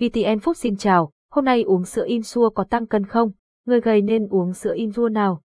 VTN phúc xin chào, hôm nay uống sữa Insua có tăng cân không? Người gầy nên uống sữa Insua nào?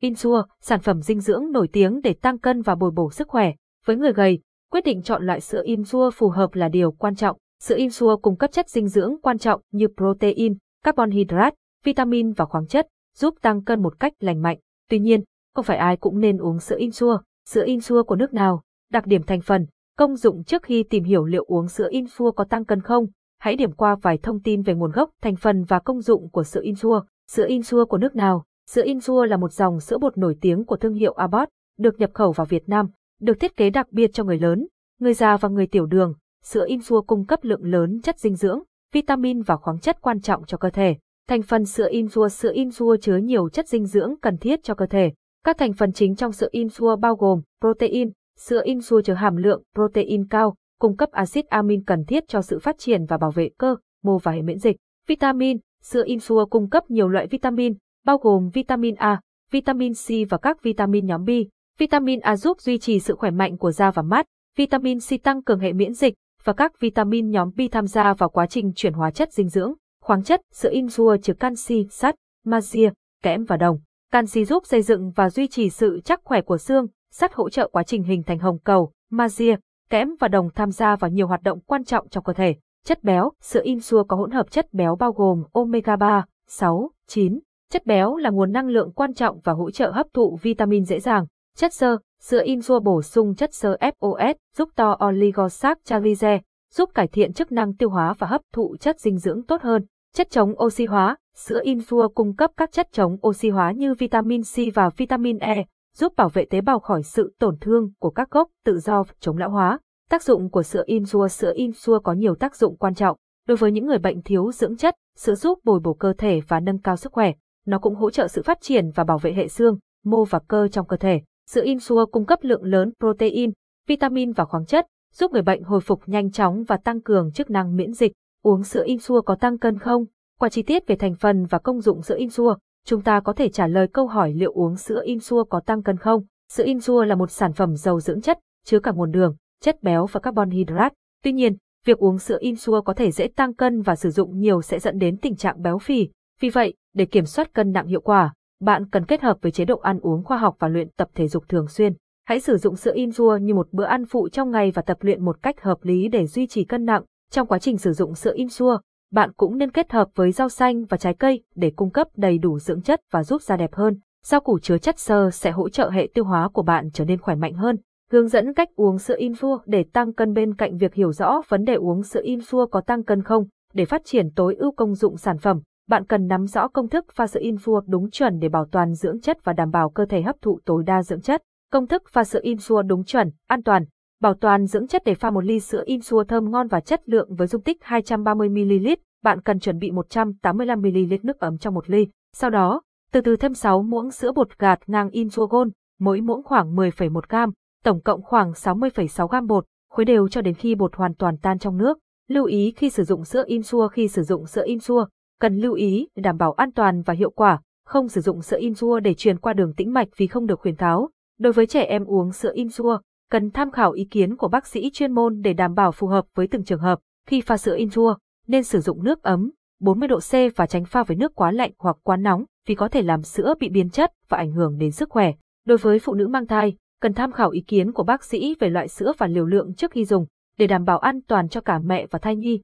Insua, sản phẩm dinh dưỡng nổi tiếng để tăng cân và bồi bổ sức khỏe. Với người gầy, quyết định chọn loại sữa Insua phù hợp là điều quan trọng. Sữa Insua cung cấp chất dinh dưỡng quan trọng như protein, carbon hydrate, vitamin và khoáng chất, giúp tăng cân một cách lành mạnh. Tuy nhiên, không phải ai cũng nên uống sữa Insua. Sữa Insua của nước nào? Đặc điểm thành phần, công dụng trước khi tìm hiểu liệu uống sữa Insua có tăng cân không, hãy điểm qua vài thông tin về nguồn gốc, thành phần và công dụng của sữa Insua. Sữa Insua của nước nào? Sữa Insua là một dòng sữa bột nổi tiếng của thương hiệu Abbott, được nhập khẩu vào Việt Nam, được thiết kế đặc biệt cho người lớn, người già và người tiểu đường. Sữa Insua cung cấp lượng lớn chất dinh dưỡng, vitamin và khoáng chất quan trọng cho cơ thể. Thành phần sữa Insua Sữa Insua chứa nhiều chất dinh dưỡng cần thiết cho cơ thể. Các thành phần chính trong sữa Insua bao gồm protein, sữa Insua chứa hàm lượng protein cao, cung cấp axit amin cần thiết cho sự phát triển và bảo vệ cơ, mô và hệ miễn dịch. Vitamin, sữa Insua cung cấp nhiều loại vitamin, bao gồm vitamin A, vitamin C và các vitamin nhóm B. Vitamin A giúp duy trì sự khỏe mạnh của da và mắt, vitamin C tăng cường hệ miễn dịch và các vitamin nhóm B tham gia vào quá trình chuyển hóa chất dinh dưỡng. Khoáng chất, sữa Insua chứa canxi, sắt, magie, kẽm và đồng. Canxi giúp xây dựng và duy trì sự chắc khỏe của xương, sắt hỗ trợ quá trình hình thành hồng cầu, magie, kẽm và đồng tham gia vào nhiều hoạt động quan trọng trong cơ thể. Chất béo, sữa Insua có hỗn hợp chất béo bao gồm omega 3, 6, 9. Chất béo là nguồn năng lượng quan trọng và hỗ trợ hấp thụ vitamin dễ dàng. Chất xơ, sữa Insua bổ sung chất xơ FOS, giúp to oligosaccharide, giúp cải thiện chức năng tiêu hóa và hấp thụ chất dinh dưỡng tốt hơn. Chất chống oxy hóa, sữa Insua cung cấp các chất chống oxy hóa như vitamin C và vitamin E, giúp bảo vệ tế bào khỏi sự tổn thương của các gốc tự do chống lão hóa. Tác dụng của sữa Insua Sữa Insua có nhiều tác dụng quan trọng. Đối với những người bệnh thiếu dưỡng chất, sữa giúp bồi bổ cơ thể và nâng cao sức khỏe. Nó cũng hỗ trợ sự phát triển và bảo vệ hệ xương, mô và cơ trong cơ thể. Sữa Insua cung cấp lượng lớn protein, vitamin và khoáng chất, giúp người bệnh hồi phục nhanh chóng và tăng cường chức năng miễn dịch. Uống sữa Insua có tăng cân không? Qua chi tiết về thành phần và công dụng sữa Insua, chúng ta có thể trả lời câu hỏi liệu uống sữa Insua có tăng cân không. Sữa Insua là một sản phẩm giàu dưỡng chất, chứa cả nguồn đường, chất béo và carbon hydrate. Tuy nhiên, việc uống sữa Insua có thể dễ tăng cân và sử dụng nhiều sẽ dẫn đến tình trạng béo phì. Vì vậy, để kiểm soát cân nặng hiệu quả, bạn cần kết hợp với chế độ ăn uống khoa học và luyện tập thể dục thường xuyên. Hãy sử dụng sữa Insua như một bữa ăn phụ trong ngày và tập luyện một cách hợp lý để duy trì cân nặng. Trong quá trình sử dụng sữa Insua, bạn cũng nên kết hợp với rau xanh và trái cây để cung cấp đầy đủ dưỡng chất và giúp da đẹp hơn. Rau củ chứa chất xơ sẽ hỗ trợ hệ tiêu hóa của bạn trở nên khỏe mạnh hơn. Hướng dẫn cách uống sữa Infua để tăng cân bên cạnh việc hiểu rõ vấn đề uống sữa Infua có tăng cân không. Để phát triển tối ưu công dụng sản phẩm, bạn cần nắm rõ công thức pha sữa Infua đúng chuẩn để bảo toàn dưỡng chất và đảm bảo cơ thể hấp thụ tối đa dưỡng chất. Công thức pha sữa Infua đúng chuẩn, an toàn, bảo toàn dưỡng chất để pha một ly sữa Insua thơm ngon và chất lượng với dung tích 230ml, bạn cần chuẩn bị 185ml nước ấm trong một ly. Sau đó, từ từ thêm 6 muỗng sữa bột gạt ngang Insua gôn, mỗi muỗng khoảng 10,1 gram, tổng cộng khoảng 60,6 gram bột, khuấy đều cho đến khi bột hoàn toàn tan trong nước. Lưu ý khi sử dụng sữa Insua khi sử dụng sữa Insua, cần lưu ý đảm bảo an toàn và hiệu quả, không sử dụng sữa Insua để truyền qua đường tĩnh mạch vì không được khuyến cáo. Đối với trẻ em uống sữa Insua, cần tham khảo ý kiến của bác sĩ chuyên môn để đảm bảo phù hợp với từng trường hợp. Khi pha sữa in thua nên sử dụng nước ấm, 40 độ C và tránh pha với nước quá lạnh hoặc quá nóng vì có thể làm sữa bị biến chất và ảnh hưởng đến sức khỏe. Đối với phụ nữ mang thai, cần tham khảo ý kiến của bác sĩ về loại sữa và liều lượng trước khi dùng, để đảm bảo an toàn cho cả mẹ và thai nhi.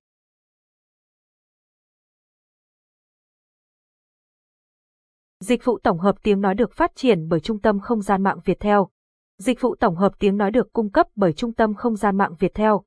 Dịch vụ tổng hợp tiếng nói được phát triển bởi Trung tâm Không gian mạng Việt Theo. Dịch vụ tổng hợp tiếng nói được cung cấp bởi Trung tâm Không gian mạng Việt Theo.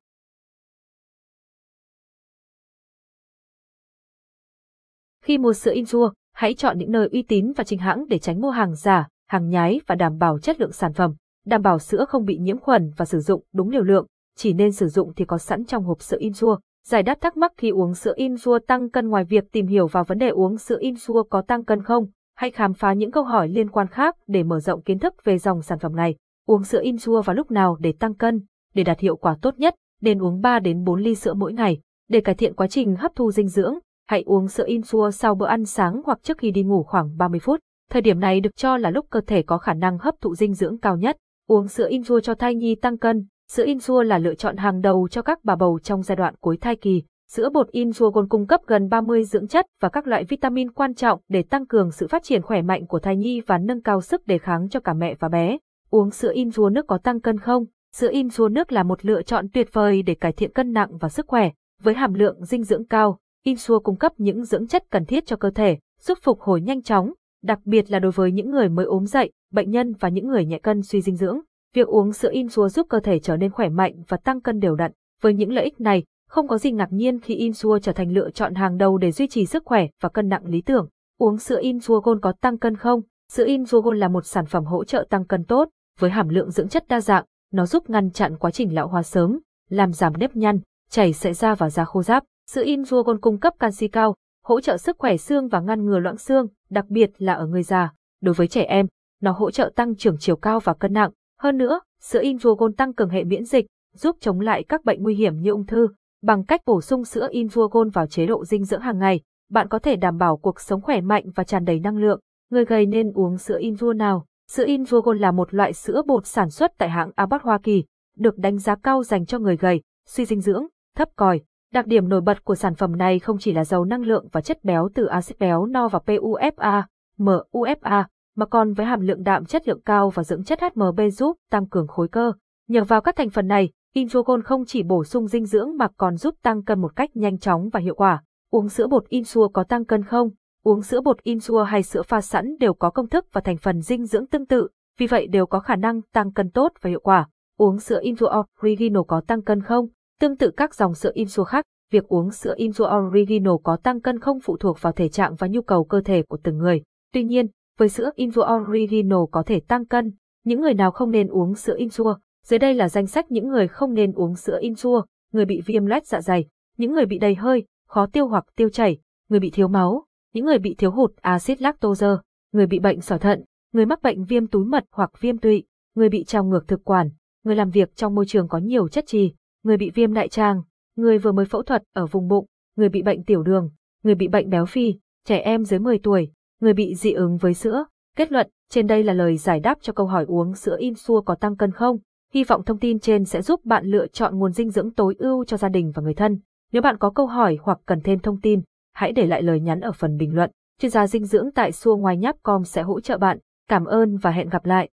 Khi mua sữa Insua, hãy chọn những nơi uy tín và chính hãng để tránh mua hàng giả, hàng nhái và đảm bảo chất lượng sản phẩm. Đảm bảo sữa không bị nhiễm khuẩn và sử dụng đúng liều lượng, chỉ nên sử dụng thì có sẵn trong hộp sữa Insua. Giải đáp thắc mắc khi uống sữa Insua tăng cân ngoài việc tìm hiểu vào vấn đề uống sữa Insua có tăng cân không, hãy khám phá những câu hỏi liên quan khác để mở rộng kiến thức về dòng sản phẩm này. Uống sữa Insua vào lúc nào để tăng cân? Để đạt hiệu quả tốt nhất, nên uống 3 đến 4 ly sữa mỗi ngày. Để cải thiện quá trình hấp thu dinh dưỡng, hãy uống sữa Insua sau bữa ăn sáng hoặc trước khi đi ngủ khoảng 30 phút. Thời điểm này được cho là lúc cơ thể có khả năng hấp thụ dinh dưỡng cao nhất. Uống sữa Insua cho thai nhi tăng cân. Sữa Insua là lựa chọn hàng đầu cho các bà bầu trong giai đoạn cuối thai kỳ. Sữa bột Insuogon cung cấp gần 30 dưỡng chất và các loại vitamin quan trọng để tăng cường sự phát triển khỏe mạnh của thai nhi và nâng cao sức đề kháng cho cả mẹ và bé. Uống sữa Insuo nước có tăng cân không? Sữa Insuo nước là một lựa chọn tuyệt vời để cải thiện cân nặng và sức khỏe. Với hàm lượng dinh dưỡng cao, Insuo cung cấp những dưỡng chất cần thiết cho cơ thể, giúp phục hồi nhanh chóng, đặc biệt là đối với những người mới ốm dậy, bệnh nhân và những người nhẹ cân suy dinh dưỡng. Việc uống sữa Insua giúp cơ thể trở nên khỏe mạnh và tăng cân đều đặn. Với những lợi ích này, không có gì ngạc nhiên khi Insua trở thành lựa chọn hàng đầu để duy trì sức khỏe và cân nặng lý tưởng. Uống sữa in rúa gôn có tăng cân không? Sữa in rúa gôn là một sản phẩm hỗ trợ tăng cân tốt, với hàm lượng dưỡng chất đa dạng, nó giúp ngăn chặn quá trình lão hóa sớm, làm giảm nếp nhăn, chảy sợi da và da khô ráp. Sữa Insua còn cung cấp canxi cao, hỗ trợ sức khỏe xương và ngăn ngừa loãng xương, đặc biệt là ở người già. Đối với trẻ em, nó hỗ trợ tăng trưởng chiều cao và cân nặng. Hơn nữa, sữa Invuagon tăng cường hệ miễn dịch, giúp chống lại các bệnh nguy hiểm như ung thư. Bằng cách bổ sung sữa Invuagon vào chế độ dinh dưỡng hàng ngày, bạn có thể đảm bảo cuộc sống khỏe mạnh và tràn đầy năng lượng. Người gầy nên uống sữa Invuagon nào? Sữa Invuagon là một loại sữa bột sản xuất tại hãng Abbott Hoa Kỳ, được đánh giá cao dành cho người gầy, suy dinh dưỡng, thấp còi. Đặc điểm nổi bật của sản phẩm này không chỉ là giàu năng lượng và chất béo từ axit béo no và PUFA, MUFA, mà còn với hàm lượng đạm chất lượng cao và dưỡng chất HMB giúp tăng cường khối cơ. Nhờ vào các thành phần này, Insugon không chỉ bổ sung dinh dưỡng mà còn giúp tăng cân một cách nhanh chóng và hiệu quả. Uống sữa bột Insua có tăng cân không? Uống sữa bột Insua hay sữa pha sẵn đều có công thức và thành phần dinh dưỡng tương tự, vì vậy đều có khả năng tăng cân tốt và hiệu quả. Uống sữa Insua Original có tăng cân không? Tương tự các dòng sữa Insua khác, việc uống sữa Insua Original có tăng cân không phụ thuộc vào thể trạng và nhu cầu cơ thể của từng người. Tuy nhiên, với sữa Insua Original có thể tăng cân, những người nào không nên uống sữa Insua. Dưới đây là danh sách những người không nên uống sữa Insua, người bị viêm loét dạ dày, những người bị đầy hơi, khó tiêu hoặc tiêu chảy, người bị thiếu máu, những người bị thiếu hụt axit lactose, người bị bệnh sỏi thận, người mắc bệnh viêm túi mật hoặc viêm tụy, người bị trào ngược thực quản, người làm việc trong môi trường có nhiều chất trì, người bị viêm đại tràng, người vừa mới phẫu thuật ở vùng bụng, người bị bệnh tiểu đường, người bị bệnh béo phì, trẻ em dưới 10 tuổi, người bị dị ứng với sữa. Kết luận, trên đây là lời giải đáp cho câu hỏi uống sữa Insua có tăng cân không? Hy vọng thông tin trên sẽ giúp bạn lựa chọn nguồn dinh dưỡng tối ưu cho gia đình và người thân. Nếu bạn có câu hỏi hoặc cần thêm thông tin, hãy để lại lời nhắn ở phần bình luận. Chuyên gia dinh dưỡng tại Xua Ngoài Nháp Com sẽ hỗ trợ bạn. Cảm ơn và hẹn gặp lại.